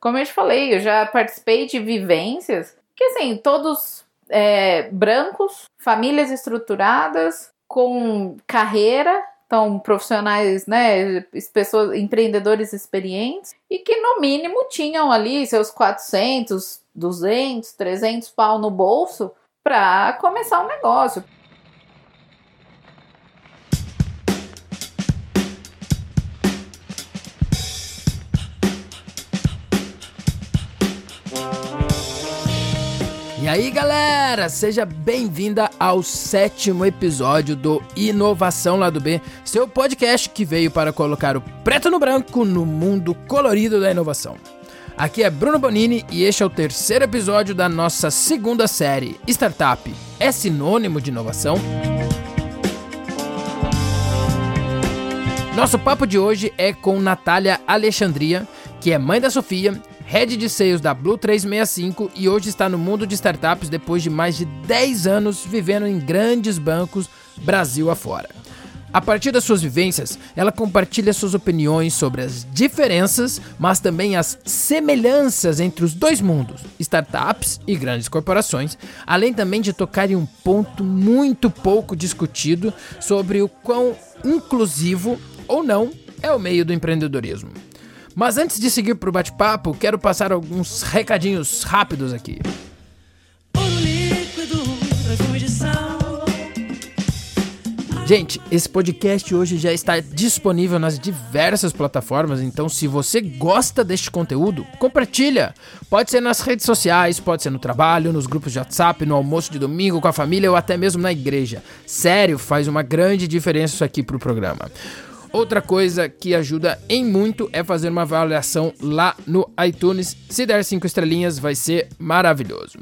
como eu te falei, eu já participei de vivências que, assim, todos é, brancos, famílias estruturadas, com carreira, então profissionais, né, pessoas, empreendedores experientes e que no mínimo tinham ali seus 400, 200, 300 pau no bolso para começar um negócio. Aí galera, seja bem-vinda ao sétimo episódio do Inovação Lado B, seu podcast que veio para colocar o preto no branco no mundo colorido da inovação. Aqui é Bruno Bonini e este é o terceiro episódio da nossa segunda série Startup é sinônimo de inovação? Nosso papo de hoje é com Natália Alexandria, que é mãe da Sofia head de sales da Blue 365 e hoje está no mundo de startups depois de mais de 10 anos vivendo em grandes bancos Brasil afora. A partir das suas vivências, ela compartilha suas opiniões sobre as diferenças, mas também as semelhanças entre os dois mundos, startups e grandes corporações, além também de tocar em um ponto muito pouco discutido sobre o quão inclusivo ou não é o meio do empreendedorismo. Mas antes de seguir para o bate-papo, quero passar alguns recadinhos rápidos aqui. Gente, esse podcast hoje já está disponível nas diversas plataformas, então se você gosta deste conteúdo, compartilha. Pode ser nas redes sociais, pode ser no trabalho, nos grupos de WhatsApp, no almoço de domingo com a família ou até mesmo na igreja. Sério, faz uma grande diferença isso aqui para o programa. Outra coisa que ajuda em muito é fazer uma avaliação lá no iTunes. Se der cinco estrelinhas, vai ser maravilhoso.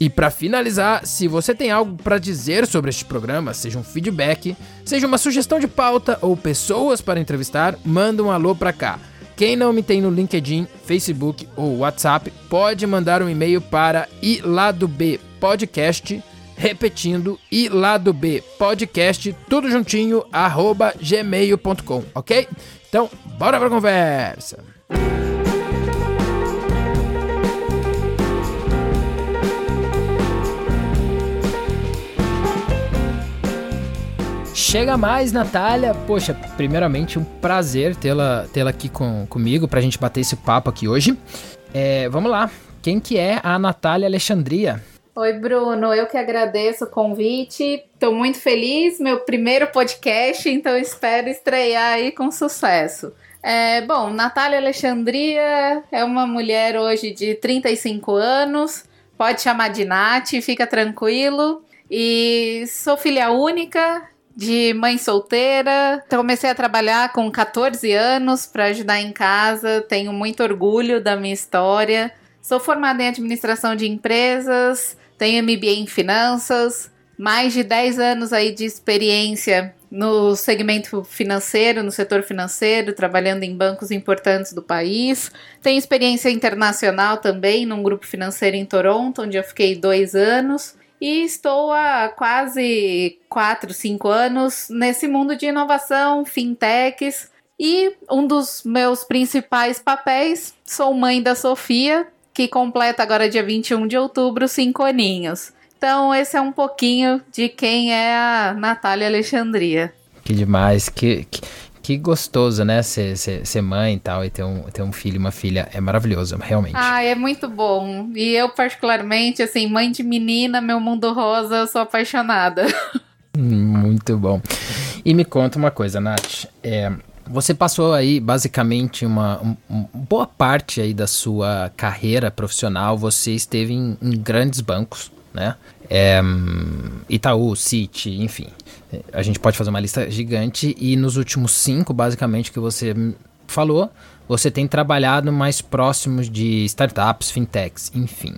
E para finalizar, se você tem algo para dizer sobre este programa, seja um feedback, seja uma sugestão de pauta ou pessoas para entrevistar, manda um alô para cá. Quem não me tem no LinkedIn, Facebook ou WhatsApp, pode mandar um e-mail para iladobpodcast.com Repetindo, e lado B, podcast, tudo juntinho, arroba gmail.com, ok? Então, bora pra conversa! Chega mais, Natália. Poxa, primeiramente, um prazer tê-la tê aqui com, comigo pra gente bater esse papo aqui hoje. É, vamos lá. Quem que é a Natália Alexandria? Oi, Bruno. Eu que agradeço o convite. Estou muito feliz. Meu primeiro podcast, então espero estrear aí com sucesso. É, bom, Natália Alexandria é uma mulher hoje de 35 anos. Pode chamar de Nath, fica tranquilo. E sou filha única, de mãe solteira. Então, comecei a trabalhar com 14 anos para ajudar em casa. Tenho muito orgulho da minha história. Sou formada em administração de empresas, tenho MBA em finanças, mais de 10 anos aí de experiência no segmento financeiro, no setor financeiro, trabalhando em bancos importantes do país. Tenho experiência internacional também num grupo financeiro em Toronto, onde eu fiquei dois anos. E estou há quase 4, 5 anos nesse mundo de inovação, fintechs. E um dos meus principais papéis, sou mãe da Sofia, que completa agora dia 21 de outubro cinco aninhos. Então, esse é um pouquinho de quem é a Natália Alexandria. Que demais, que, que, que gostoso, né? Ser, ser, ser, mãe e tal, e ter um, ter um filho e uma filha. É maravilhoso, realmente. Ah, é muito bom. E eu, particularmente, assim, mãe de menina, meu mundo rosa, eu sou apaixonada. Muito bom. E me conta uma coisa, Nath. É, você passou aí basicamente uma, um, boa parte aí da sua carreira profissional. Você esteve em, em grandes bancos, né? É, Itaú, Citi, enfim. A gente pode fazer uma lista gigante e nos últimos cinco, basicamente, que você falou, você tem trabalhado mais próximos de startups, fintechs, enfim.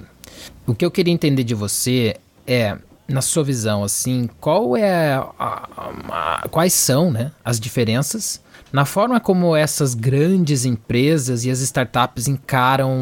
O que eu queria entender de você é na sua visão, assim, qual é a, a, a, quais são, né, as diferenças na forma como essas grandes empresas e as startups encaram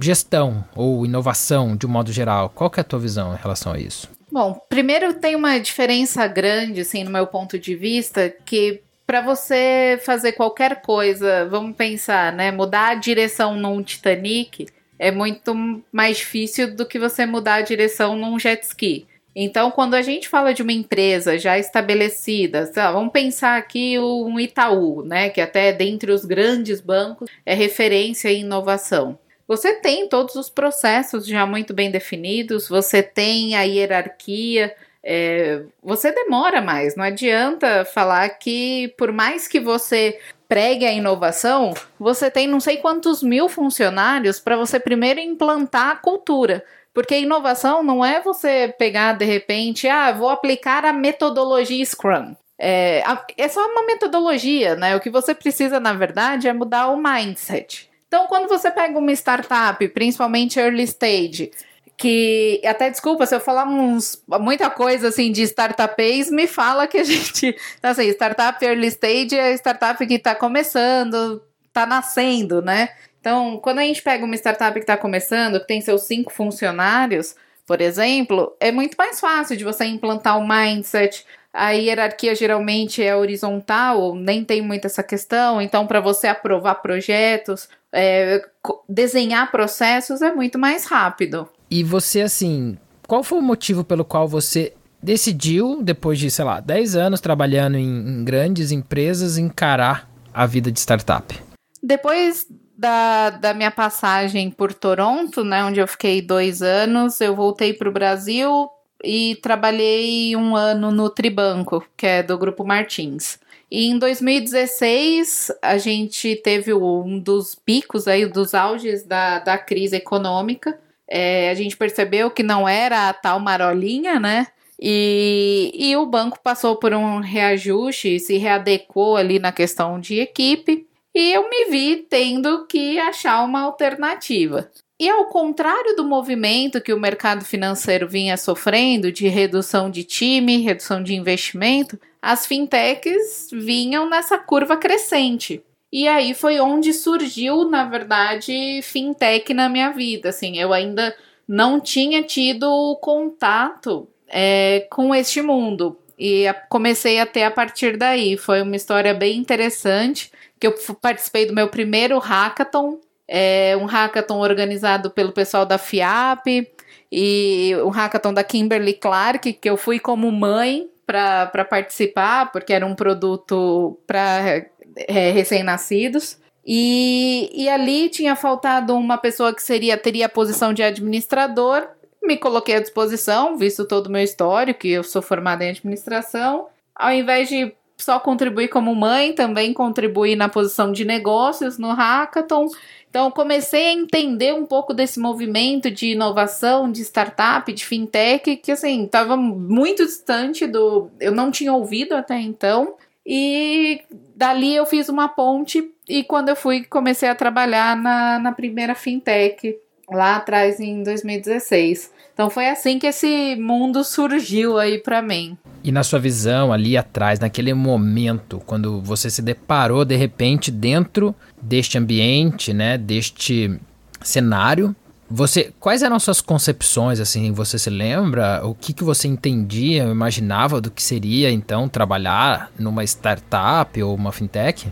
gestão ou inovação de um modo geral? Qual é a tua visão em relação a isso? Bom, primeiro tem uma diferença grande, assim, no meu ponto de vista, que para você fazer qualquer coisa, vamos pensar, né? Mudar a direção num Titanic é muito mais difícil do que você mudar a direção num jet ski. Então, quando a gente fala de uma empresa já estabelecida, vamos pensar aqui um Itaú, né, que até dentre os grandes bancos é referência em inovação. Você tem todos os processos já muito bem definidos, você tem a hierarquia, é, você demora mais. Não adianta falar que, por mais que você pregue a inovação, você tem não sei quantos mil funcionários para você primeiro implantar a cultura. Porque inovação não é você pegar de repente, ah, vou aplicar a metodologia Scrum. É, é só uma metodologia, né? O que você precisa, na verdade, é mudar o mindset. Então, quando você pega uma startup, principalmente early stage, que até desculpa se eu falar uns, muita coisa assim de startupês, me fala que a gente, assim, startup early stage é startup que está começando, está nascendo, né? Então, quando a gente pega uma startup que está começando, que tem seus cinco funcionários, por exemplo, é muito mais fácil de você implantar o um mindset. A hierarquia geralmente é horizontal, nem tem muito essa questão. Então, para você aprovar projetos, é, desenhar processos é muito mais rápido. E você, assim, qual foi o motivo pelo qual você decidiu, depois de, sei lá, 10 anos trabalhando em, em grandes empresas, encarar a vida de startup? Depois da, da minha passagem por Toronto, né, onde eu fiquei dois anos, eu voltei para o Brasil e trabalhei um ano no Tribanco, que é do Grupo Martins. E em 2016, a gente teve um dos picos aí, dos auges da, da crise econômica, é, a gente percebeu que não era a tal marolinha, né? E, e o banco passou por um reajuste, se readequou ali na questão de equipe, e eu me vi tendo que achar uma alternativa. E ao contrário do movimento que o mercado financeiro vinha sofrendo de redução de time, redução de investimento, as fintechs vinham nessa curva crescente. E aí foi onde surgiu, na verdade, fintech na minha vida. Assim, eu ainda não tinha tido contato é, com este mundo. E comecei a ter a partir daí. Foi uma história bem interessante. Que eu participei do meu primeiro hackathon. É, um hackathon organizado pelo pessoal da FIAP e um hackathon da Kimberly Clark, que eu fui como mãe para participar, porque era um produto para é, recém-nascidos. E, e ali tinha faltado uma pessoa que seria teria a posição de administrador. Me coloquei à disposição, visto todo o meu histórico, que eu sou formada em administração. Ao invés de só contribuir como mãe, também contribuí na posição de negócios no hackathon. Então, comecei a entender um pouco desse movimento de inovação, de startup, de fintech, que assim, estava muito distante do. Eu não tinha ouvido até então. E dali eu fiz uma ponte e quando eu fui, comecei a trabalhar na, na primeira fintech, lá atrás em 2016. Então foi assim que esse mundo surgiu aí para mim. E na sua visão ali atrás, naquele momento, quando você se deparou de repente dentro deste ambiente, né, deste cenário, você, quais eram suas concepções, assim, você se lembra? O que, que você entendia, imaginava do que seria, então, trabalhar numa startup ou uma fintech?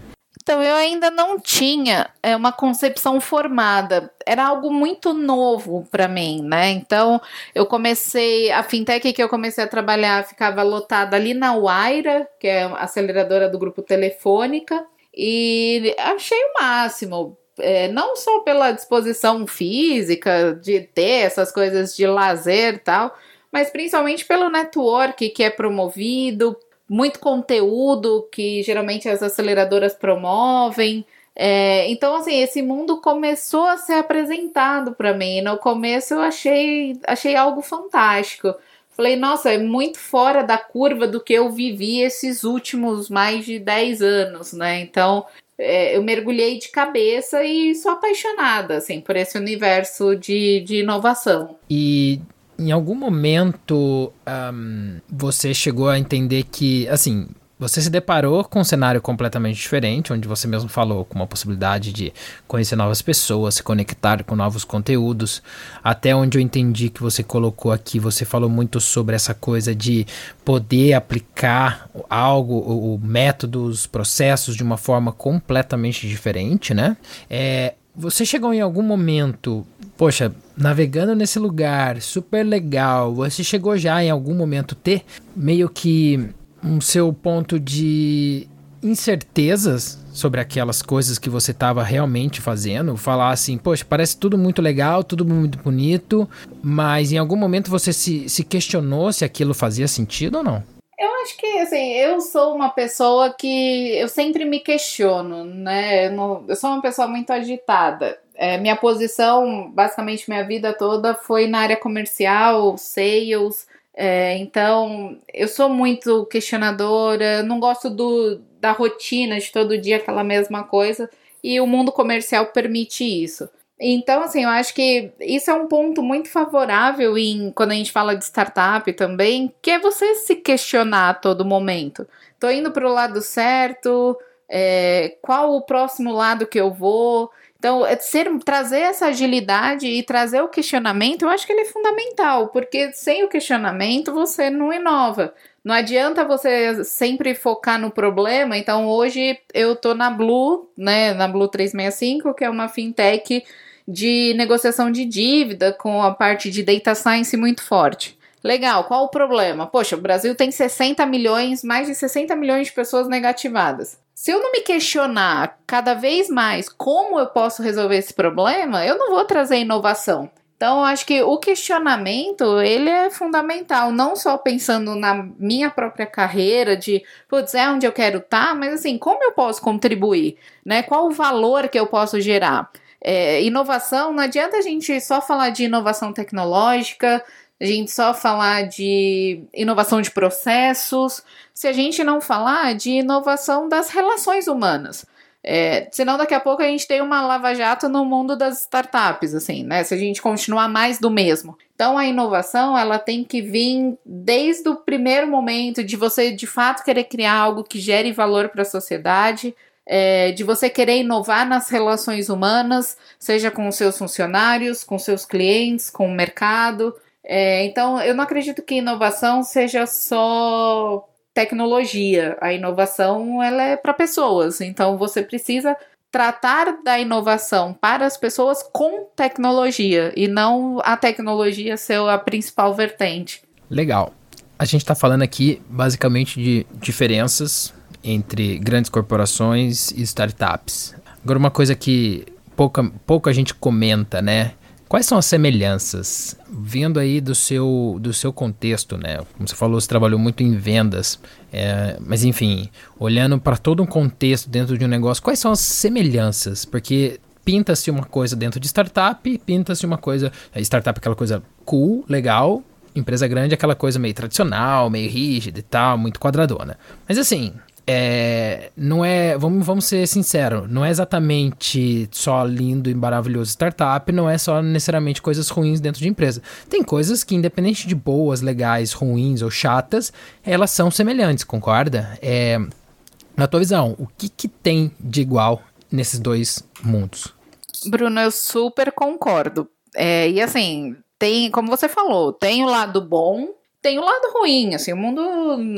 Então, eu ainda não tinha é, uma concepção formada. Era algo muito novo para mim, né? Então, eu comecei. A fintech que eu comecei a trabalhar ficava lotada ali na Waira, que é a aceleradora do grupo Telefônica, e achei o máximo é, não só pela disposição física de ter essas coisas de lazer e tal, mas principalmente pelo network que é promovido, muito conteúdo que geralmente as aceleradoras promovem. É, então, assim, esse mundo começou a ser apresentado para mim. No começo eu achei, achei algo fantástico. Falei, nossa, é muito fora da curva do que eu vivi esses últimos mais de 10 anos, né? Então, é, eu mergulhei de cabeça e sou apaixonada, assim, por esse universo de, de inovação. E em algum momento um, você chegou a entender que, assim, você se deparou com um cenário completamente diferente, onde você mesmo falou com uma possibilidade de conhecer novas pessoas, se conectar com novos conteúdos. Até onde eu entendi que você colocou aqui, você falou muito sobre essa coisa de poder aplicar algo, o, método, os processos de uma forma completamente diferente, né? É, você chegou em algum momento, poxa, navegando nesse lugar, super legal, você chegou já em algum momento ter meio que um seu ponto de incertezas sobre aquelas coisas que você estava realmente fazendo, falar assim, poxa, parece tudo muito legal, tudo muito bonito, mas em algum momento você se, se questionou se aquilo fazia sentido ou não? Acho que, assim, eu sou uma pessoa que eu sempre me questiono, né? Eu, não, eu sou uma pessoa muito agitada. É, minha posição, basicamente minha vida toda, foi na área comercial, sales, é, então, eu sou muito questionadora, não gosto do, da rotina de todo dia aquela mesma coisa, e o mundo comercial permite isso. Então, assim, eu acho que isso é um ponto muito favorável em quando a gente fala de startup também, que é você se questionar a todo momento. Tô indo para o lado certo, é, qual o próximo lado que eu vou? Então, é ser, trazer essa agilidade e trazer o questionamento, eu acho que ele é fundamental, porque sem o questionamento você não inova. Não adianta você sempre focar no problema. Então, hoje eu tô na Blue, né, na Blue 365, que é uma fintech de negociação de dívida com a parte de data science muito forte. Legal, qual o problema? Poxa, o Brasil tem 60 milhões, mais de 60 milhões de pessoas negativadas. Se eu não me questionar cada vez mais como eu posso resolver esse problema, eu não vou trazer inovação. Então, acho que o questionamento, ele é fundamental, não só pensando na minha própria carreira, de, putz, é onde eu quero estar, tá, mas assim, como eu posso contribuir, né? Qual o valor que eu posso gerar? É, inovação, não adianta a gente só falar de inovação tecnológica, a gente só falar de inovação de processos, se a gente não falar de inovação das relações humanas. É, senão daqui a pouco a gente tem uma lava-jato no mundo das startups, assim, né? Se a gente continuar mais do mesmo. Então a inovação ela tem que vir desde o primeiro momento de você de fato querer criar algo que gere valor para a sociedade, é, de você querer inovar nas relações humanas, seja com os seus funcionários, com seus clientes, com o mercado, é, então, eu não acredito que inovação seja só tecnologia. A inovação ela é para pessoas. Então, você precisa tratar da inovação para as pessoas com tecnologia e não a tecnologia ser a principal vertente. Legal. A gente está falando aqui basicamente de diferenças entre grandes corporações e startups. Agora, uma coisa que pouca, pouca gente comenta, né? Quais são as semelhanças, vindo aí do seu, do seu contexto, né? Como você falou, você trabalhou muito em vendas, é, mas enfim, olhando para todo um contexto dentro de um negócio, quais são as semelhanças? Porque pinta-se uma coisa dentro de startup, pinta-se uma coisa. Startup é aquela coisa cool, legal, empresa grande é aquela coisa meio tradicional, meio rígida e tal, muito quadradona. Mas assim, é, não é, vamos, vamos ser sinceros, não é exatamente só lindo e maravilhoso startup, não é só necessariamente coisas ruins dentro de empresa. Tem coisas que, independente de boas, legais, ruins ou chatas, elas são semelhantes, concorda? É, na tua visão, o que, que tem de igual nesses dois mundos? Bruno, eu super concordo. É, e assim, tem, como você falou, tem o lado bom tem o lado ruim, assim, o mundo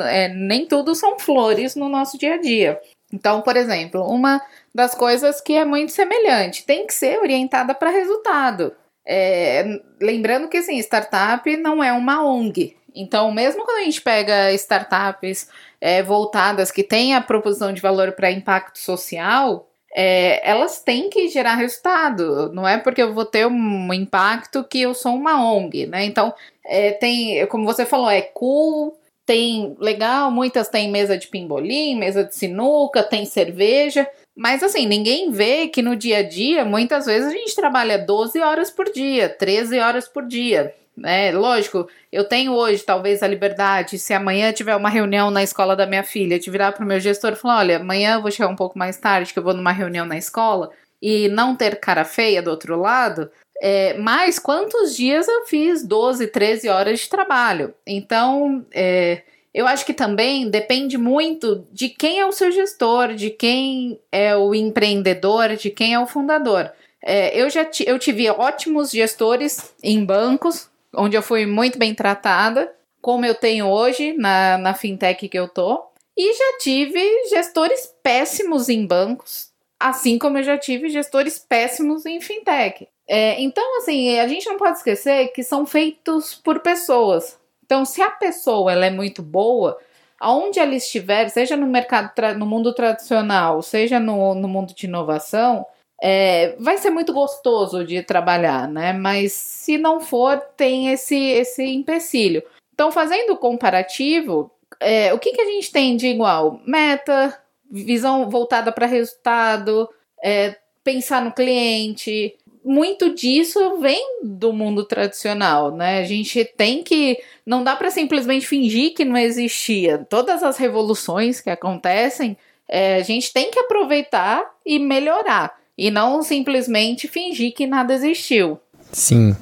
é, nem tudo são flores no nosso dia a dia. Então, por exemplo, uma das coisas que é muito semelhante tem que ser orientada para resultado. É, lembrando que assim, startup não é uma ONG. Então, mesmo quando a gente pega startups é, voltadas que têm a proposição de valor para impacto social, é, elas têm que gerar resultado. Não é porque eu vou ter um impacto que eu sou uma ONG, né? Então, é, tem, como você falou, é cool, tem legal, muitas têm mesa de pimbolim, mesa de sinuca, tem cerveja. Mas assim, ninguém vê que no dia a dia, muitas vezes a gente trabalha 12 horas por dia, 13 horas por dia né? Lógico, eu tenho hoje talvez a liberdade, se amanhã tiver uma reunião na escola da minha filha, de virar para o meu gestor e falar: olha, amanhã eu vou chegar um pouco mais tarde, que eu vou numa reunião na escola, e não ter cara feia do outro lado. É, mas quantos dias eu fiz 12, 13 horas de trabalho? Então, é, Eu acho que também depende muito de quem é o seu gestor, de quem é o empreendedor, de quem é o fundador. É, eu já eu tive ótimos gestores em bancos, onde eu fui muito bem tratada, como eu tenho hoje na, na fintech que eu tô. E já tive gestores péssimos em bancos, assim como eu já tive gestores péssimos em fintech. É, então, assim, a gente não pode esquecer que são feitos por pessoas. Então, se a pessoa ela é muito boa, aonde ela estiver, seja no mercado, no mundo tradicional, seja no, no mundo de inovação, é, vai ser muito gostoso de trabalhar, né? Mas se não for, tem esse, esse empecilho. Então, fazendo o comparativo, é, o que, que a gente tem de igual? Meta, visão voltada para resultado, é, pensar no cliente. Muito disso vem do mundo tradicional, né? A gente tem que. Não dá para simplesmente fingir que não existia. Todas as revoluções que acontecem, é, a gente tem que aproveitar e melhorar. E não simplesmente fingir que nada existiu. Sim.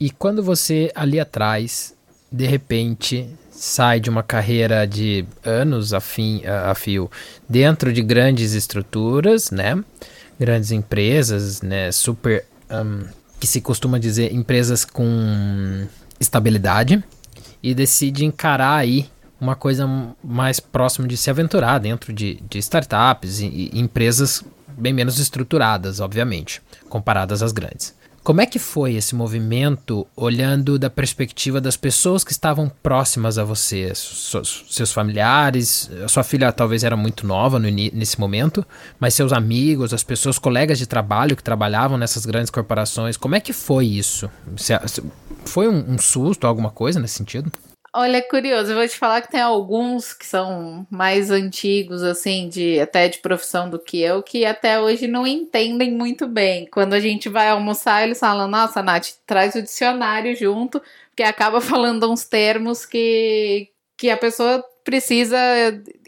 E quando você ali atrás, de repente, sai de uma carreira de anos a, fim, a, a fio dentro de grandes estruturas, né? Grandes empresas, né? Super. Um, que se costuma dizer empresas com estabilidade e decide encarar aí uma coisa mais próxima de se aventurar dentro de, de startups e, e empresas bem menos estruturadas, obviamente, comparadas às grandes. Como é que foi esse movimento, olhando da perspectiva das pessoas que estavam próximas a você, seus familiares? A sua filha talvez era muito nova nesse momento, mas seus amigos, as pessoas, colegas de trabalho que trabalhavam nessas grandes corporações, como é que foi isso? Foi um, um susto, alguma coisa nesse sentido? Olha, é curioso, eu vou te falar que tem alguns que são mais antigos, assim, de até de profissão do que eu, que até hoje não entendem muito bem. Quando a gente vai almoçar, eles falam, nossa, Nath, traz o dicionário junto, porque acaba falando uns termos que, que a pessoa precisa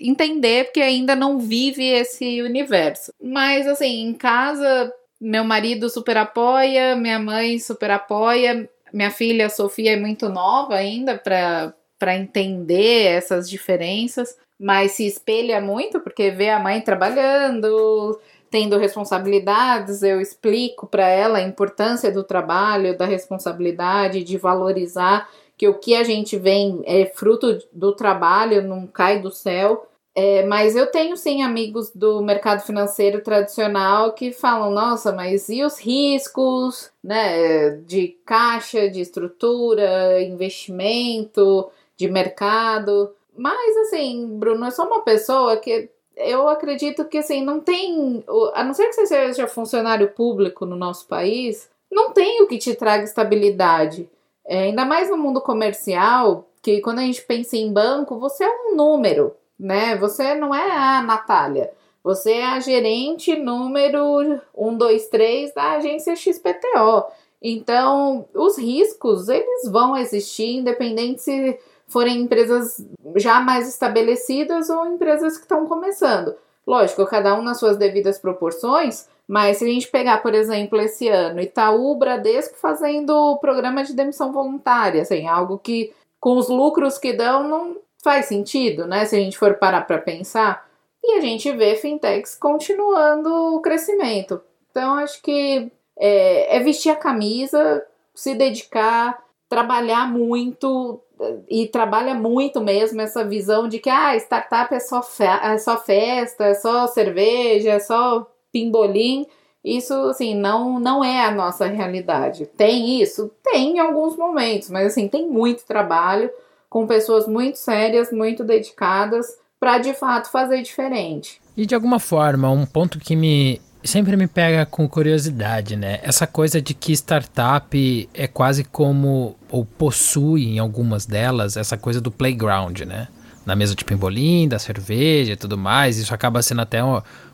entender, porque ainda não vive esse universo. Mas, assim, em casa, meu marido super apoia, minha mãe super apoia, minha filha Sofia é muito nova ainda para entender essas diferenças, mas se espelha muito porque vê a mãe trabalhando, tendo responsabilidades. Eu explico para ela a importância do trabalho, da responsabilidade, de valorizar que o que a gente vem é fruto do trabalho, não cai do céu. É, mas eu tenho sim amigos do mercado financeiro tradicional que falam: nossa, mas e os riscos, né? De caixa, de estrutura, investimento, de mercado. Mas assim, Bruno, eu sou uma pessoa que eu acredito que assim, não tem. A não ser que você seja funcionário público no nosso país, não tem o que te traga estabilidade. É, ainda mais no mundo comercial, que quando a gente pensa em banco, você é um número né? Você não é a Natália. Você é a gerente número 123 da agência XPTO. Então, os riscos, eles vão existir, independente se forem empresas já mais estabelecidas ou empresas que estão começando. Lógico, cada um nas suas devidas proporções, mas se a gente pegar, por exemplo, esse ano, Itaú, Bradesco fazendo programa de demissão voluntária, assim, algo que com os lucros que dão não faz sentido, né? Se a gente for parar para pensar. E a gente vê fintechs continuando o crescimento. Então, acho que é, é vestir a camisa, se dedicar, trabalhar muito e trabalha muito mesmo essa visão de que ah, startup é só, é só festa, é só cerveja, é só pimbolim. Isso, assim, não, não é a nossa realidade. Tem isso? Tem em alguns momentos, mas, assim, tem muito trabalho com pessoas muito sérias, muito dedicadas, para de fato fazer diferente. E de alguma forma, um ponto que me sempre me pega com curiosidade, né? Essa coisa de que startup é quase como ou possui em algumas delas essa coisa do playground, né? Na mesa de pimbolim, da cerveja e tudo mais, isso acaba sendo até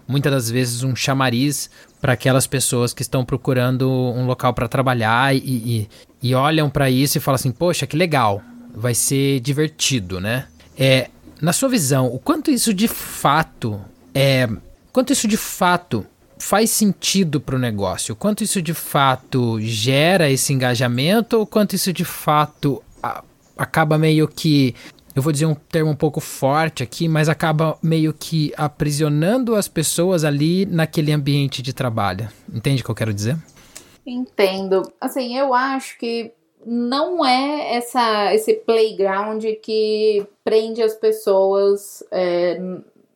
muitas das vezes um chamariz para aquelas pessoas que estão procurando um local para trabalhar e, e, e olham para isso e falam assim: Poxa, que legal, vai ser divertido, né? É, na sua visão, o quanto isso de fato é, quanto isso de fato faz sentido para o negócio? O quanto isso de fato gera esse engajamento ou quanto isso de fato a, acaba meio que eu vou dizer um termo um pouco forte aqui, mas acaba meio que aprisionando as pessoas ali naquele ambiente de trabalho. Entende o que eu quero dizer? Entendo. Assim, eu acho que não é essa, esse playground que prende as pessoas é,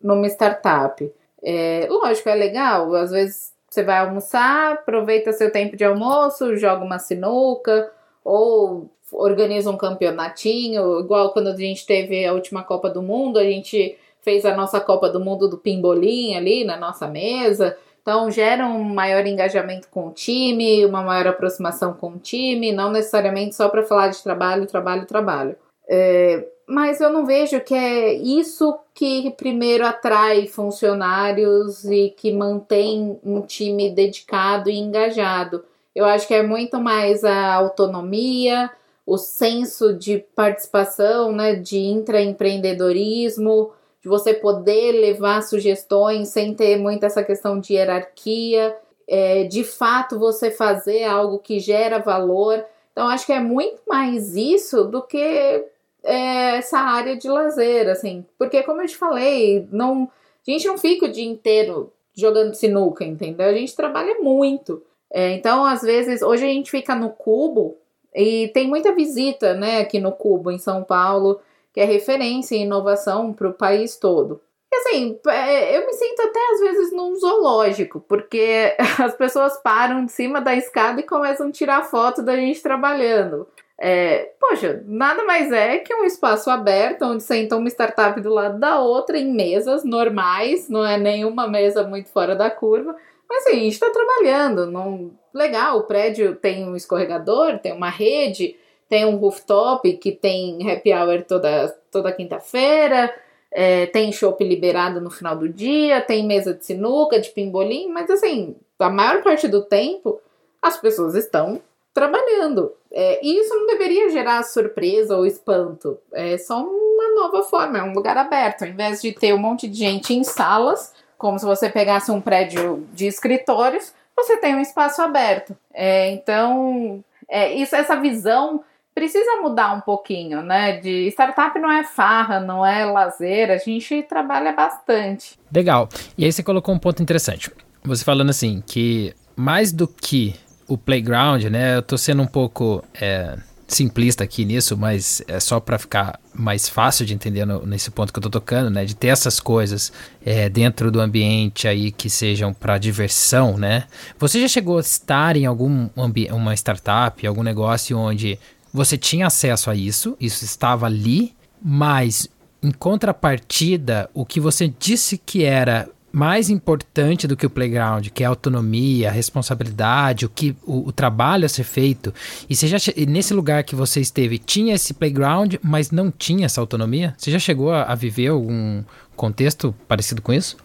numa startup. É, lógico, é legal. Às vezes você vai almoçar, aproveita seu tempo de almoço, joga uma sinuca ou organiza um campeonatinho, igual quando a gente teve a última Copa do Mundo, a gente fez a nossa Copa do Mundo do pimbolim ali na nossa mesa. Então gera um maior engajamento com o time, uma maior aproximação com o time, não necessariamente só para falar de trabalho, trabalho, trabalho. É, mas eu não vejo que é isso que primeiro atrai funcionários e que mantém um time dedicado e engajado. Eu acho que é muito mais a autonomia, o senso de participação, né, de intraempreendedorismo, de você poder levar sugestões sem ter muito essa questão de hierarquia, é, de fato você fazer algo que gera valor. Então, acho que é muito mais isso do que é, essa área de lazer, assim, porque como eu te falei, não, a gente não fica o dia inteiro jogando sinuca, entendeu? A gente trabalha muito. É, então, às vezes, hoje a gente fica no cubo e tem muita visita, né, aqui no Cubo, em São Paulo, que é referência em inovação para o país todo. E assim, é, eu me sinto até às vezes num zoológico, porque as pessoas param de cima da escada e começam a tirar foto da gente trabalhando. É, poxa, nada mais é que um espaço aberto onde senta uma startup do lado da outra em mesas normais, não é nenhuma mesa muito fora da curva, mas assim, a gente está trabalhando, não, legal, o prédio tem um escorregador, tem uma rede, tem um rooftop que tem happy hour toda, toda quinta-feira, é, tem shopping liberado no final do dia, tem mesa de sinuca, de pimbolim, mas assim, a maior parte do tempo as pessoas estão trabalhando. É, e isso não deveria gerar surpresa ou espanto. É só uma nova forma, é um lugar aberto. Ao invés de ter um monte de gente em salas, como se você pegasse um prédio de escritórios, você tem um espaço aberto. É, então, é, isso, essa visão precisa mudar um pouquinho, né? De startup não é farra, não é lazer, a gente trabalha bastante. Legal. E aí você colocou um ponto interessante. Você falando assim, que mais do que o playground, né? Eu tô sendo um pouco. É simplista aqui nisso, mas é só para ficar mais fácil de entender no, nesse ponto que eu tô tocando, né? De ter essas coisas é, dentro do ambiente aí que sejam para diversão, né? Você já chegou a estar em algum uma startup, algum negócio onde você tinha acesso a isso, isso estava ali, mas em contrapartida, o que você disse que era mais importante do que o playground, que é a autonomia, a responsabilidade, o que o, o trabalho a ser feito. E você já nesse lugar que você esteve tinha esse playground, mas não tinha essa autonomia? Você já chegou a, a viver algum contexto parecido com isso?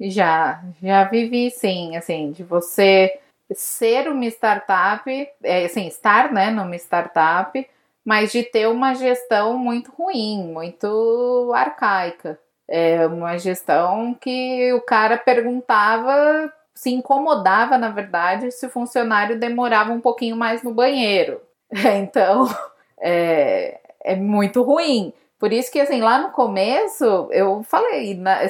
Já, já vivi sim, assim, de você ser uma startup, é, assim, estar, né, numa startup, mas de ter uma gestão muito ruim, muito arcaica. É uma gestão que o cara perguntava, se incomodava, na verdade, se o funcionário demorava um pouquinho mais no banheiro. Então, é, é muito ruim. Por isso que, assim, lá no começo, eu falei, na,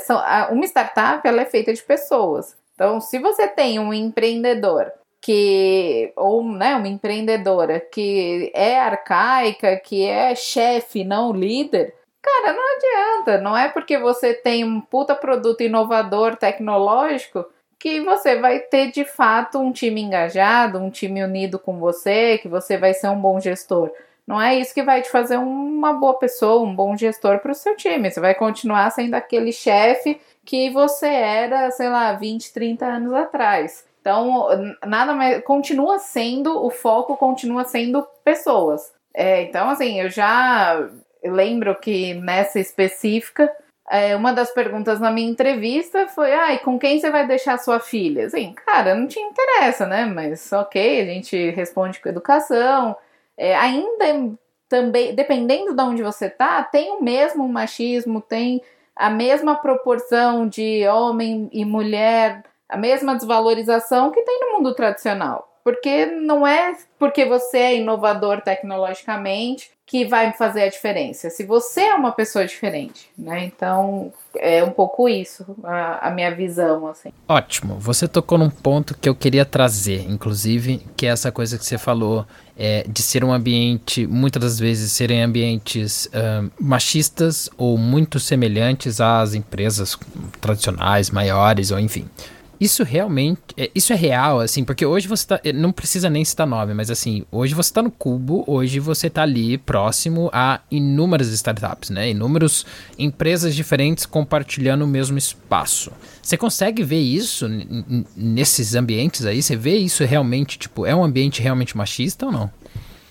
uma startup, ela é feita de pessoas. Então, se você tem um empreendedor que ou né, uma empreendedora que é arcaica, que é chefe, não líder, Cara, não adianta. Não é porque você tem um puta produto inovador tecnológico que você vai ter de fato um time engajado, um time unido com você, que você vai ser um bom gestor. Não é isso que vai te fazer uma boa pessoa, um bom gestor para o seu time. Você vai continuar sendo aquele chefe que você era, sei lá, 20, 30 anos atrás. Então, nada mais. Continua sendo, o foco continua sendo pessoas. É, então, assim, eu já lembro que nessa específica, é, uma das perguntas na minha entrevista foi: ai, com quem você vai deixar sua filha? Assim, cara, não te interessa, né? Mas ok, a gente responde com educação. É, ainda também, dependendo de onde você tá, tem o mesmo machismo, tem a mesma proporção de homem e mulher, a mesma desvalorização que tem no mundo tradicional. Porque não é porque você é inovador tecnologicamente que vai fazer a diferença. Se você é uma pessoa diferente, né? Então é um pouco isso a, a, minha visão, assim. Ótimo. Você tocou num ponto que eu queria trazer, inclusive, que é essa coisa que você falou é, de ser um ambiente, muitas das vezes serem ambientes uh, machistas ou muito semelhantes às empresas tradicionais, maiores, ou enfim. Isso realmente, é, isso é real, assim, porque hoje você tá, é, não precisa nem citar nome, mas assim, hoje você tá no Cubo, hoje você tá ali próximo a inúmeras startups, né? Inúmeras empresas diferentes compartilhando o mesmo espaço. Você consegue ver isso nesses ambientes aí? Você vê isso realmente, tipo, é um ambiente realmente machista ou não?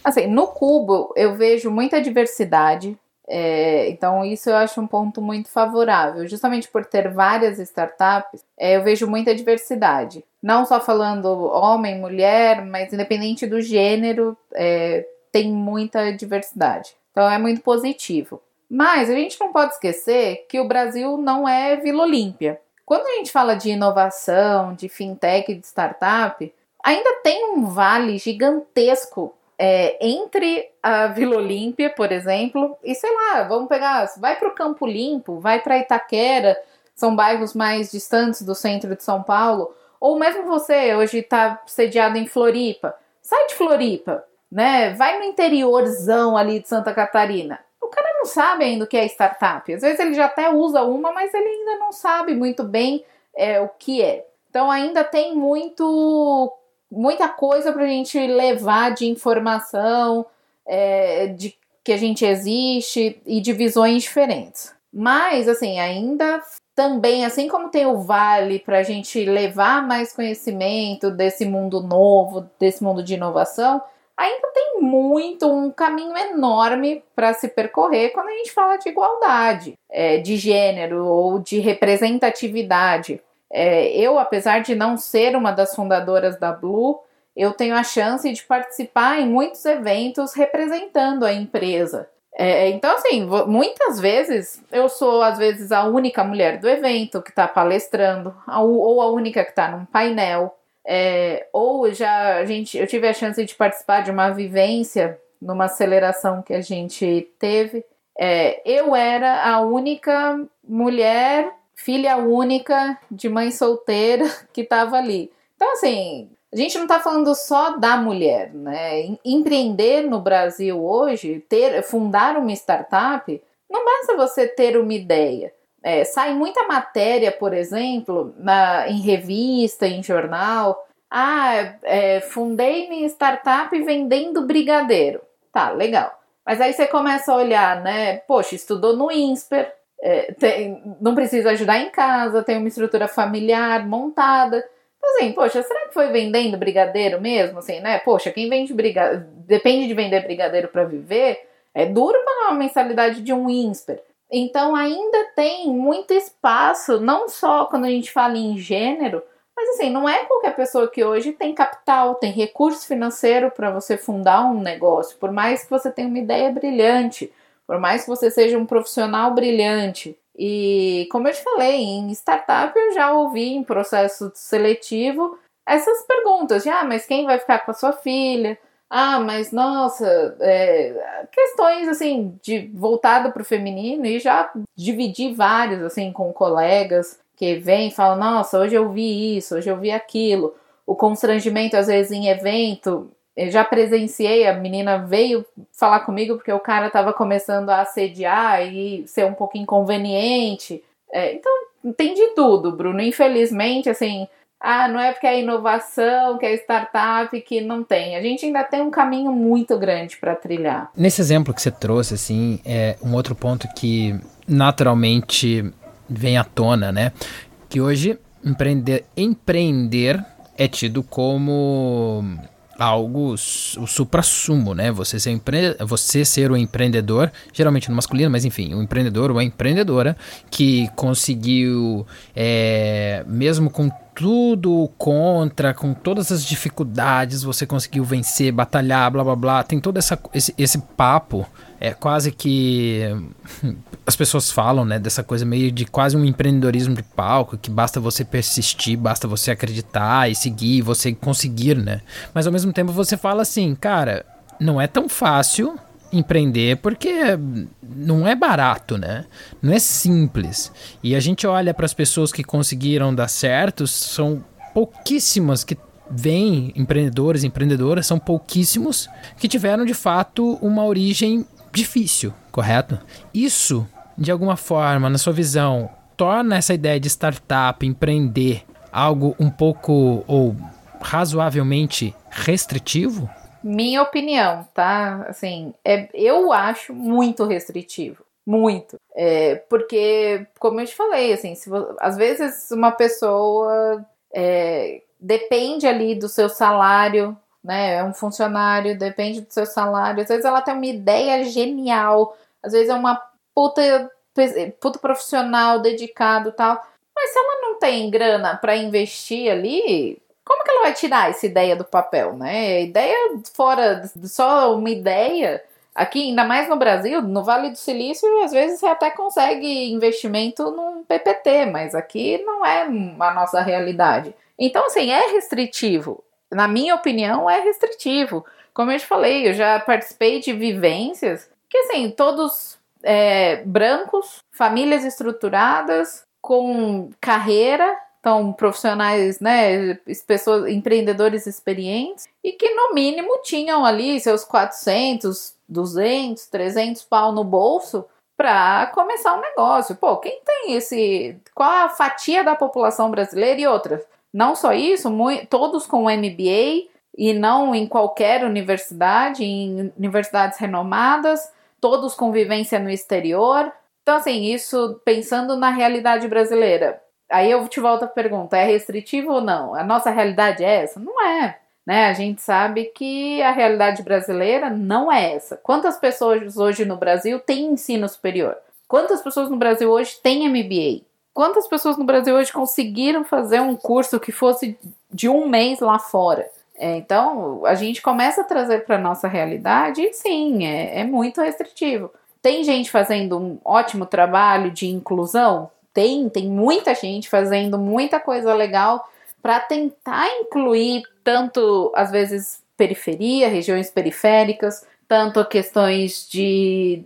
Assim, no Cubo eu vejo muita diversidade, é, então, isso eu acho um ponto muito favorável. Justamente por ter várias startups, é, eu vejo muita diversidade. Não só falando homem, mulher, mas independente do gênero, é, tem muita diversidade. Então, é muito positivo. Mas a gente não pode esquecer que o Brasil não é Vila Olímpia. Quando a gente fala de inovação, de fintech, de startup, ainda tem um vale gigantesco é, entre a Vila Olímpia, por exemplo, e sei lá, vamos pegar, vai para o Campo Limpo, vai para Itaquera, são bairros mais distantes do centro de São Paulo, ou mesmo você hoje está sediado em Floripa, sai de Floripa, né? Vai no interiorzão ali de Santa Catarina. O cara não sabe ainda o que é startup. Às vezes ele já até usa uma, mas ele ainda não sabe muito bem é, o que é. Então ainda tem muito muita coisa para a gente levar de informação, é, de que a gente existe e de visões diferentes. Mas, assim, ainda também, assim como tem o Vale para a gente levar mais conhecimento desse mundo novo, desse mundo de inovação, ainda tem muito, um caminho enorme para se percorrer quando a gente fala de igualdade, é, de gênero ou de representatividade. É, eu, apesar de não ser uma das fundadoras da Blue, eu tenho a chance de participar em muitos eventos representando a empresa. É, então, assim, muitas vezes eu sou, às vezes, a única mulher do evento que está palestrando, ou a única que está num painel, é, ou já a gente, eu tive a chance de participar de uma vivência numa aceleração que a gente teve. É, eu era a única mulher filha única de mãe solteira que estava ali. Então, assim, a gente não está falando só da mulher, né? Empreender no Brasil hoje, ter, fundar uma startup, não basta você ter uma ideia. É, sai muita matéria, por exemplo, na, em revista, em jornal. Ah, é, fundei minha startup vendendo brigadeiro. Tá, legal. Mas aí você começa a olhar, né? Poxa, estudou no INSPER, é, tem, não precisa ajudar em casa, tem uma estrutura familiar montada. Então, assim, poxa, será que foi vendendo brigadeiro mesmo? Assim, né? Poxa, quem vende brigadeiro, depende de vender brigadeiro para viver, é duro pagar uma mensalidade de um INSPER. Então, ainda tem muito espaço, não só quando a gente fala em gênero, mas assim, não é qualquer pessoa que hoje tem capital, tem recurso financeiro para você fundar um negócio, por mais que você tenha uma ideia brilhante por mais que você seja um profissional brilhante. E como eu te falei, em startup eu já ouvi em processo seletivo essas perguntas de ah, mas quem vai ficar com a sua filha? Ah, mas nossa, é, questões assim de voltado para o feminino e já dividi vários assim com colegas que vêm e falam, nossa, hoje eu vi isso, hoje eu vi aquilo. O constrangimento às vezes em evento eu já presenciei, a menina veio falar comigo porque o cara estava começando a assediar e ser um pouco inconveniente. É, então, tem de tudo, Bruno. Infelizmente, assim, ah, não é porque é inovação, que é startup, que não tem. A gente ainda tem um caminho muito grande para trilhar. Nesse exemplo que você trouxe, assim, é um outro ponto que naturalmente vem à tona, né? Que hoje empreender, empreender é tido como algo, o supra-sumo, né? Você ser, empre... você ser o empreendedor, geralmente no masculino, mas enfim, o empreendedor ou a empreendedora que conseguiu, é, mesmo com tudo contra, com todas as dificuldades, você conseguiu vencer, batalhar, blá blá blá. Tem todo essa, esse, esse papo. É quase que. As pessoas falam, né? Dessa coisa meio de quase um empreendedorismo de palco, que basta você persistir, basta você acreditar e seguir, você conseguir, né? Mas ao mesmo tempo você fala assim, cara, não é tão fácil empreender porque não é barato, né? Não é simples. E a gente olha para as pessoas que conseguiram dar certo, são pouquíssimas que vêm empreendedores, empreendedoras, são pouquíssimos que tiveram de fato uma origem difícil, correto? Isso, de alguma forma, na sua visão, torna essa ideia de startup, empreender, algo um pouco ou razoavelmente restritivo? Minha opinião, tá? Assim, é, eu acho muito restritivo. Muito. É, porque, como eu te falei, assim, se, às vezes uma pessoa é, depende ali do seu salário, né? É um funcionário, depende do seu salário. Às vezes ela tem uma ideia genial, às vezes é uma puta, puta profissional dedicado tal. Mas se ela não tem grana para investir ali, como que ela vai tirar essa ideia do papel, né? A ideia fora só uma ideia. Aqui, ainda mais no Brasil, no Vale do Silício, às vezes você até consegue investimento num PPT, mas aqui não é a nossa realidade. Então, assim, é restritivo. Na minha opinião, é restritivo. Como eu te falei, eu já participei de vivências que, assim, todos é, brancos, famílias estruturadas, com carreira, então, profissionais, né, pessoas, empreendedores experientes e que no mínimo tinham ali seus 400, 200, 300 pau no bolso para começar um negócio. Pô, quem tem esse, qual a fatia da população brasileira e outras? Não só isso, todos com MBA e não em qualquer universidade, em universidades renomadas, todos com vivência no exterior. Então, assim, isso pensando na realidade brasileira Aí eu te volto a pergunta: é restritivo ou não? A nossa realidade é essa? Não é. Né? A gente sabe que a realidade brasileira não é essa. Quantas pessoas hoje no Brasil têm ensino superior? Quantas pessoas no Brasil hoje têm MBA? Quantas pessoas no Brasil hoje conseguiram fazer um curso que fosse de um mês lá fora? É, então, a gente começa a trazer para a nossa realidade e sim, é, é muito restritivo. Tem gente fazendo um ótimo trabalho de inclusão? tem, tem muita gente fazendo muita coisa legal para tentar incluir tanto, às vezes, periferia, regiões periféricas, tanto questões de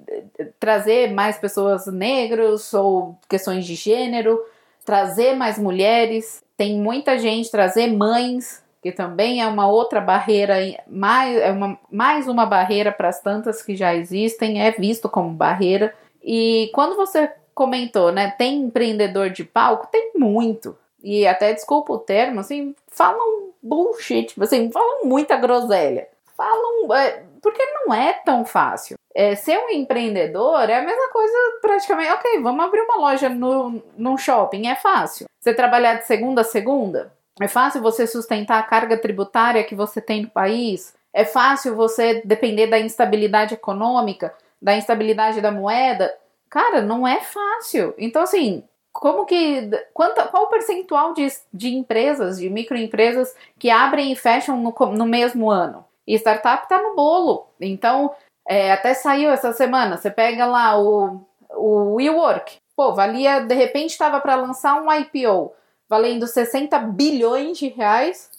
trazer mais pessoas negras ou questões de gênero, trazer mais mulheres, tem muita gente, trazer mães, que também é uma outra barreira, mais, é uma, mais uma barreira para as tantas que já existem, é visto como barreira. E quando você comentou, né? Tem empreendedor de palco? Tem muito. E até desculpa o termo, assim, falam bullshit, assim, falam muita groselha. Falam. É, porque não é tão fácil. É, ser um empreendedor é a mesma coisa, praticamente. Ok, vamos abrir uma loja no, num shopping, é fácil. Você trabalhar de segunda a segunda, é fácil você sustentar a carga tributária que você tem no país. É fácil você depender da instabilidade econômica, da instabilidade da moeda. Cara, não é fácil. Então, assim, como que. Qual o percentual de, de empresas, de microempresas, que abrem e fecham no, no mesmo ano? E startup tá no bolo. Então, é, até saiu essa semana. Você pega lá o, o WeWork. Pô, valia, de repente estava para lançar um IPO valendo 60 bilhões de reais.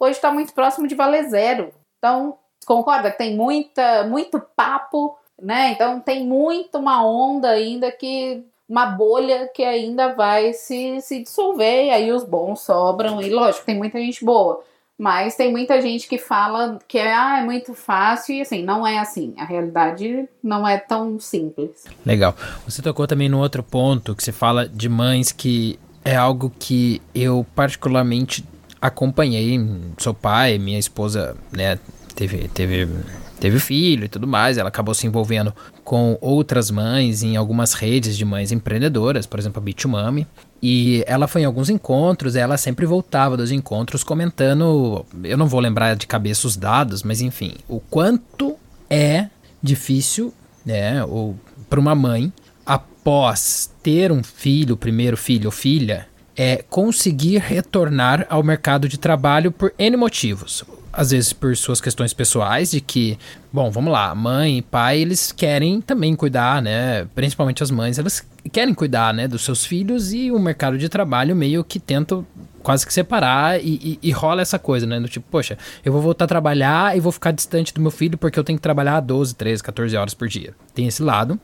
Hoje está muito próximo de valer zero. Então, concorda que tem muita, muito papo né? Então tem muito uma onda ainda que uma bolha que ainda vai se, se dissolver e aí os bons sobram e lógico tem muita gente boa mas tem muita gente que fala que é, ah, é muito fácil e assim, não é assim. A realidade não é tão simples. Legal. Você tocou também no outro ponto que você fala de mães que é algo que eu particularmente acompanhei. Sou pai, minha esposa, né, teve, teve teve filho e tudo mais, ela acabou se envolvendo com outras mães em algumas redes de mães empreendedoras, por exemplo, a Bitumami. E ela foi em alguns encontros, ela sempre voltava dos encontros comentando, eu não vou lembrar de cabeça os dados, mas enfim, o quanto é difícil, né, ou para uma mãe após ter um filho, primeiro filho ou filha, é conseguir retornar ao mercado de trabalho por N motivos. Às vezes por suas questões pessoais, de que, bom, vamos lá, mãe e pai, eles querem também cuidar, né? Principalmente as mães, elas querem cuidar, né, dos seus filhos e o mercado de trabalho meio que tenta quase que separar e, e, e, rola essa coisa, né? Do tipo, poxa, eu vou voltar a trabalhar e vou ficar distante do meu filho porque eu tenho que trabalhar 12, 13, 14 horas por dia. Tem esse lado.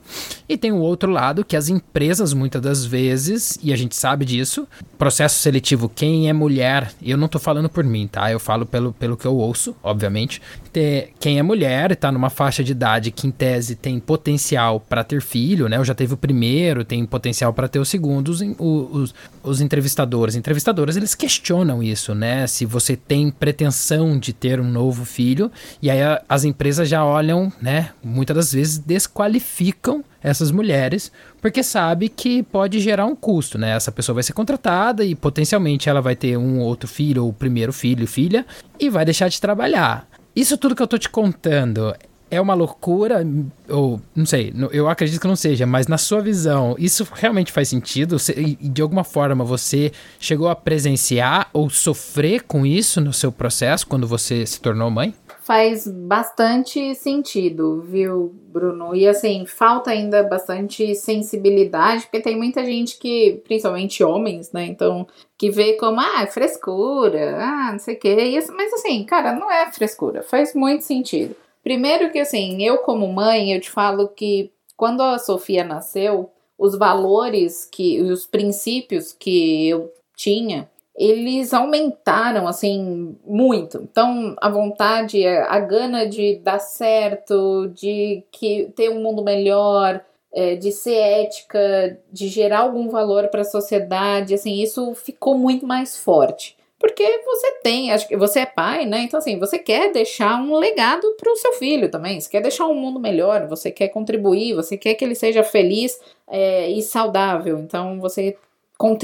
E tem o outro lado que as empresas, muitas das vezes, e a gente sabe disso, processo seletivo, quem é mulher, eu não tô falando por mim, tá? Eu falo pelo, pelo que eu ouço, obviamente. Ter, quem é mulher e tá numa faixa de idade que, em tese, tem potencial para ter filho, né? Eu já teve o primeiro, tem potencial para ter o segundo. Os, os, os entrevistadores, entrevistadoras, eles questionam isso, né? Se você tem pretensão de ter um novo filho, e aí as empresas já olham, né? Muitas das vezes desqualificam essas mulheres, porque sabe que pode gerar um custo, né? Essa pessoa vai ser contratada e potencialmente ela vai ter um outro filho ou primeiro filho, filha, e vai deixar de trabalhar. Isso tudo que eu tô te contando é uma loucura, ou não sei, eu acredito que não seja, mas na sua visão, isso realmente faz sentido? E de alguma forma você chegou a presenciar ou sofrer com isso no seu processo quando você se tornou mãe? Faz bastante sentido, viu, Bruno? E assim, falta ainda bastante sensibilidade, porque tem muita gente que, principalmente homens, né? Então, que vê como, ah, frescura, ah, não sei o quê. Mas assim, cara, não é frescura, faz muito sentido. Primeiro que assim, eu como mãe, eu te falo que quando a Sofia nasceu, os valores que os princípios que eu tinha, eles aumentaram assim muito. Então, a vontade, a gana de dar certo, de que ter um mundo melhor, é, de ser ética, de gerar algum valor para a sociedade, assim, isso ficou muito mais forte. Porque você tem, acho que você é pai, né? Então, assim, você quer deixar um legado para o seu filho também. Você quer deixar um mundo melhor, você quer contribuir, você quer que ele seja feliz é, e saudável. Então, você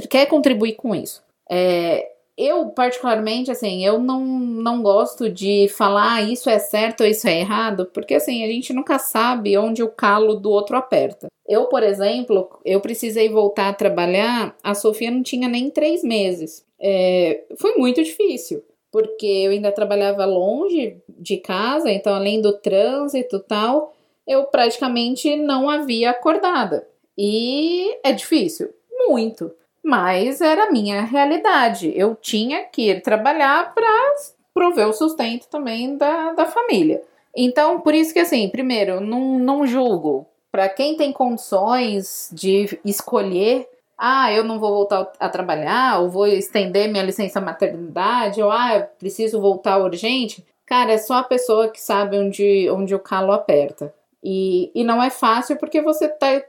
quer contribuir com isso. É, eu, particularmente, assim, eu não, não gosto de falar ah, isso é certo ou isso é errado, porque, assim, a gente nunca sabe onde o calo do outro aperta. Eu, por exemplo, eu precisei voltar a trabalhar, a Sofia não tinha nem três meses é, foi muito difícil, porque eu ainda trabalhava longe de casa, então além do trânsito e tal, eu praticamente não havia acordada. E é difícil, muito. Mas era a minha realidade. Eu tinha que ir trabalhar para prover o sustento também da, da família. Então, por isso que assim, primeiro, não, não julgo. Para quem tem condições de escolher ah, eu não vou voltar a trabalhar, ou vou estender minha licença maternidade, ou ah, preciso voltar urgente. Cara, é só a pessoa que sabe onde, onde o calo aperta. E, e não é fácil porque você tá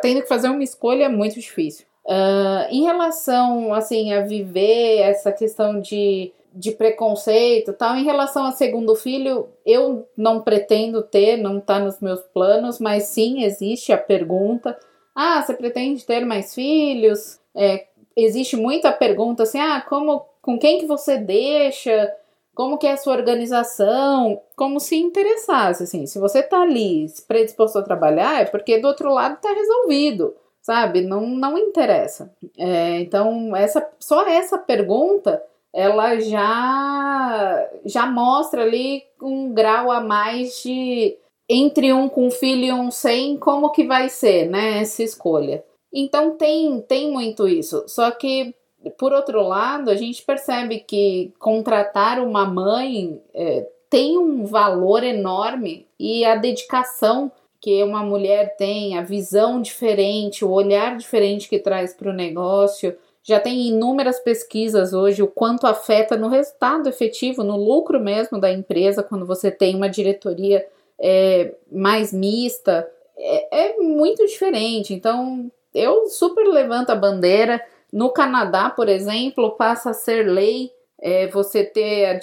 tendo que fazer uma escolha muito difícil. Uh, em relação assim a viver essa questão de, de preconceito tal, em relação a segundo filho, eu não pretendo ter, não está nos meus planos, mas sim existe a pergunta. Ah, você pretende ter mais filhos? É, existe muita pergunta assim, ah, como, com quem que você deixa? Como que é a sua organização? Como se interessasse, assim, se você tá ali predisposto a trabalhar, é porque do outro lado tá resolvido, sabe? Não, não interessa. É, então, essa, só essa pergunta, ela já, já mostra ali um grau a mais de entre um com filho e um sem, como que vai ser, né, essa escolha. Então tem, tem muito isso. Só que, por outro lado, a gente percebe que contratar uma mãe é, tem um valor enorme e a dedicação que uma mulher tem, a visão diferente, o olhar diferente que traz para o negócio. Já tem inúmeras pesquisas hoje o quanto afeta no resultado efetivo, no lucro mesmo da empresa, quando você tem uma diretoria é, mais mista, é, é muito diferente. Então, eu super levanto a bandeira. No Canadá, por exemplo, passa a ser lei é, você ter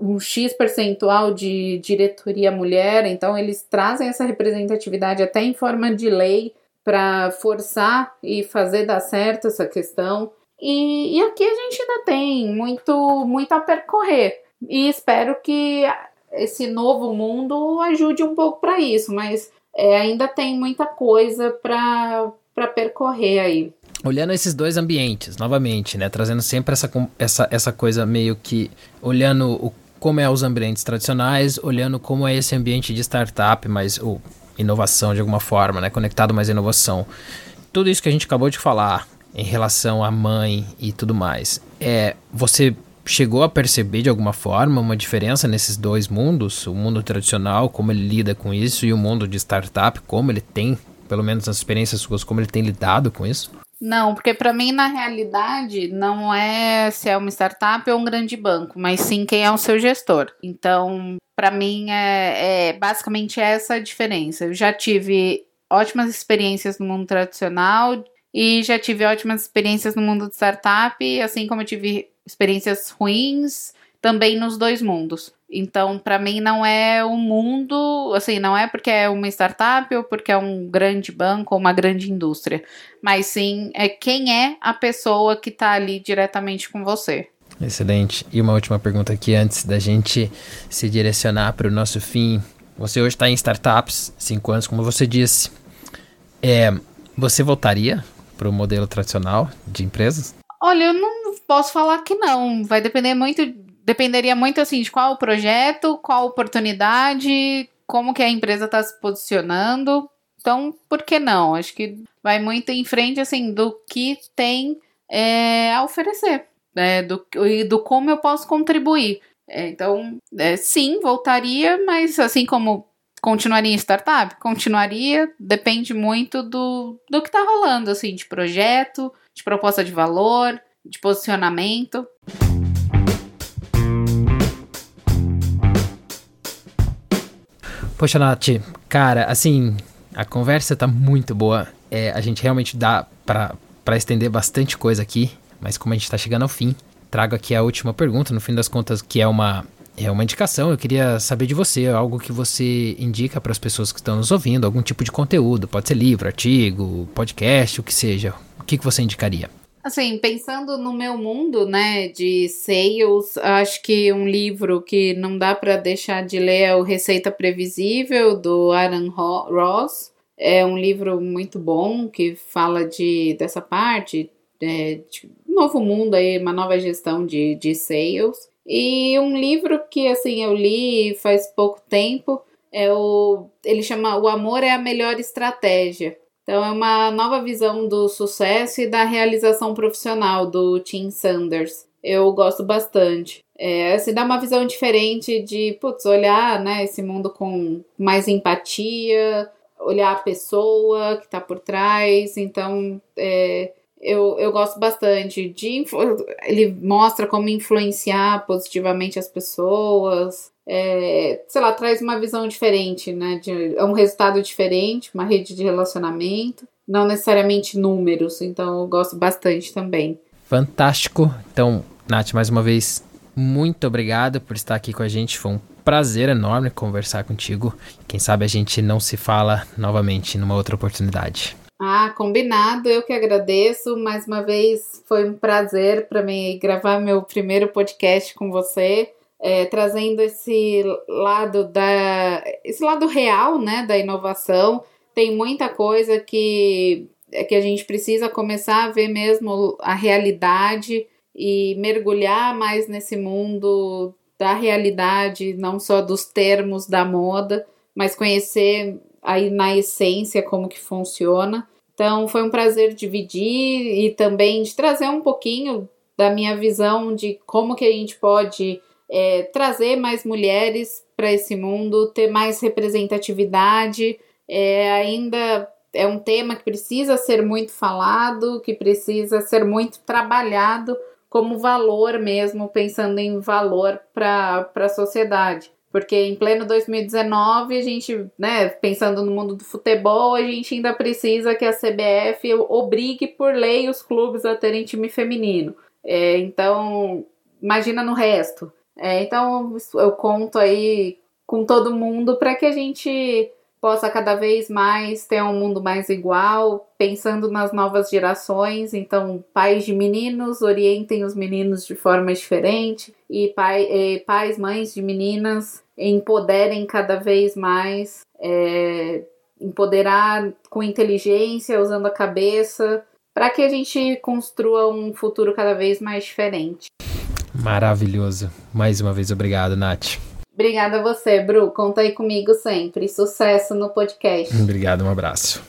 um X percentual de diretoria mulher, então eles trazem essa representatividade até em forma de lei para forçar e fazer dar certo essa questão. E, e, aqui a gente ainda tem muito, muito a percorrer. E espero que esse novo mundo ajude um pouco para isso, mas é, ainda tem muita coisa para percorrer aí. Olhando esses dois ambientes, novamente, né? Trazendo sempre essa, essa, essa coisa meio que olhando o, como é os ambientes tradicionais, olhando como é esse ambiente de startup, mas ou inovação de alguma forma, né? Conectado mais inovação. Tudo isso que a gente acabou de falar em relação à mãe e tudo mais, é você chegou a perceber de alguma forma uma diferença nesses dois mundos, o mundo tradicional, como ele lida com isso, e o mundo de startup, como ele tem, pelo menos nas experiências suas, como ele tem lidado com isso? Não, porque para mim, na realidade, não é se é uma startup ou um grande banco, mas sim quem é o seu gestor. Então, para mim, é, é basicamente essa a diferença. Eu já tive ótimas experiências no mundo tradicional e já tive ótimas experiências no mundo de startup, assim como eu tive experiências ruins também nos dois mundos. Então, para mim, não é um mundo, assim, não é porque é uma startup ou porque é um grande banco ou uma grande indústria, mas sim é quem é a pessoa que está ali diretamente com você. Excelente. E uma última pergunta aqui antes da gente se direcionar para o nosso fim. Você hoje está em startups, cinco anos, como você disse. É, você voltaria para o modelo tradicional de empresas? Olha, eu não posso falar que não. Vai depender muito dependeria muito assim de qual o projeto, qual oportunidade, como que a empresa está se posicionando. Então, por que não? Acho que vai muito em frente assim do que tem é, a oferecer, é, do, e do como eu posso contribuir. É, então, é, sim, voltaria, mas assim como continuaria em startup, continuaria, depende muito do, do que está rolando, assim, de projeto, de proposta de valor, de posicionamento. Poxa, Nath, cara, assim, a conversa tá muito boa. É, a gente realmente dá para estender bastante coisa aqui, mas como a gente tá chegando ao fim, trago aqui a última pergunta, no fim das contas, que é uma é uma indicação. Eu queria saber de você, algo que você indica para as pessoas que estão nos ouvindo, algum tipo de conteúdo, pode ser livro, artigo, podcast, o que seja. O que, que você indicaria? Assim, pensando no meu mundo, né, de sales, acho que um livro que não dá para deixar de ler é o Receita Previsível, do Aaron Ross. É um livro muito bom que fala de dessa parte, é, de novo mundo aí, uma nova gestão de, de sales. E um livro que, assim, eu li faz pouco tempo, é o, ele chama O Amor é a Melhor Estratégia então, é uma nova visão do sucesso e da realização profissional do Tim Sanders. Eu gosto bastante. É, se dá uma visão diferente de, putz, olhar né, esse mundo com mais empatia, olhar a pessoa que está por trás. Então, é, eu, gosto bastante de. Ele mostra como influenciar positivamente as pessoas, é, sei lá, traz uma visão diferente, né? De, é um resultado diferente, uma rede de relacionamento, não necessariamente números, então eu gosto bastante também. Fantástico. Então, Nath, mais uma vez, muito obrigado por estar aqui com a gente. Foi um prazer enorme conversar contigo. Quem sabe a gente não se fala novamente numa outra oportunidade. Ah, combinado. Eu que agradeço. Mais uma vez, foi um prazer para mim gravar meu primeiro podcast com você é, trazendo esse lado da esse lado real, né, da inovação. Tem muita coisa que é que a gente precisa começar a ver mesmo a realidade e mergulhar mais nesse mundo da realidade, não só dos termos da moda, mas conhecer aí na essência como que funciona. Então foi um prazer dividir e também de trazer um pouquinho da minha visão de como que a gente pode é, trazer mais mulheres para esse mundo, ter mais representatividade. É, ainda é um tema que precisa ser muito falado, que precisa ser muito trabalhado como valor mesmo, pensando em valor para a sociedade. Porque em pleno 2019, a gente, né, pensando no mundo do futebol, a gente ainda precisa que a CBF obrigue por lei os clubes a terem time feminino. É, então, imagina no resto. É, então eu conto aí com todo mundo para que a gente possa cada vez mais ter um mundo mais igual, pensando nas novas gerações. Então, pais de meninos orientem os meninos de forma diferente e, pai, e pais, mães de meninas empoderem cada vez mais, é, empoderar com inteligência, usando a cabeça, para que a gente construa um futuro cada vez mais diferente. Maravilhoso. Mais uma vez, obrigado, Nath. Obrigada a você, Bru. Conta aí comigo sempre. Sucesso no podcast. Obrigado, um abraço.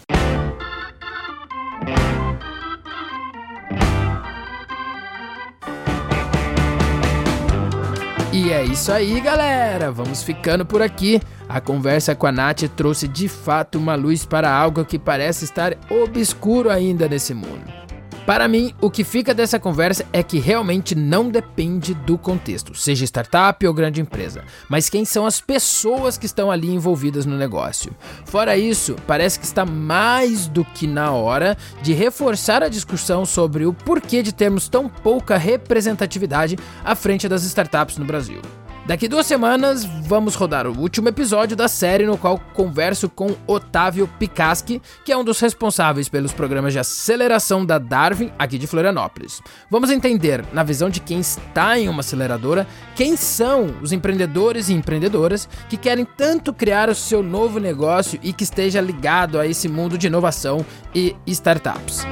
E é isso aí, galera. Vamos ficando por aqui. A conversa com a Nath trouxe de fato uma luz para algo que parece estar obscuro ainda nesse mundo. Para mim, o que fica dessa conversa é que realmente não depende do contexto, seja startup ou grande empresa, mas quem são as pessoas que estão ali envolvidas no negócio. Fora isso, parece que está mais do que na hora de reforçar a discussão sobre o porquê de termos tão pouca representatividade à frente das startups no Brasil. Daqui duas semanas vamos rodar o último episódio da série no qual converso com Otávio Picaski, que é um dos responsáveis pelos programas de aceleração da Darwin aqui de Florianópolis. Vamos entender, na visão de quem está em uma aceleradora, quem são os empreendedores e empreendedoras que querem tanto criar o seu novo negócio e que esteja ligado a esse mundo de inovação e startups.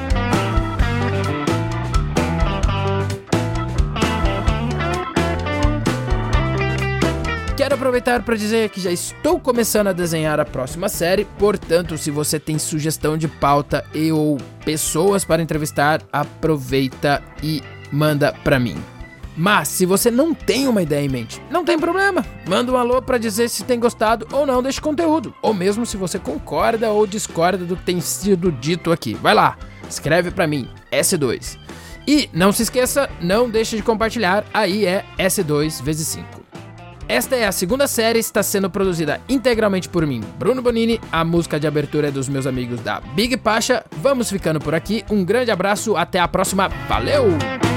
Aproveitar para dizer que já estou começando a desenhar a próxima série, portanto, se você tem sugestão de pauta e ou pessoas para entrevistar, aproveita e manda para mim. Mas se você não tem uma ideia em mente, não tem problema. Manda um alô para dizer se tem gostado ou não deste conteúdo, ou mesmo se você concorda ou discorda do que tem sido dito aqui. Vai lá, escreve para mim, S2. E não se esqueça, não deixe de compartilhar, aí é S2 vezes 5. Esta é a segunda série, está sendo produzida integralmente por mim, Bruno Bonini. A música de abertura é dos meus amigos da Big Pacha. Vamos ficando por aqui. Um grande abraço, até a próxima. Valeu!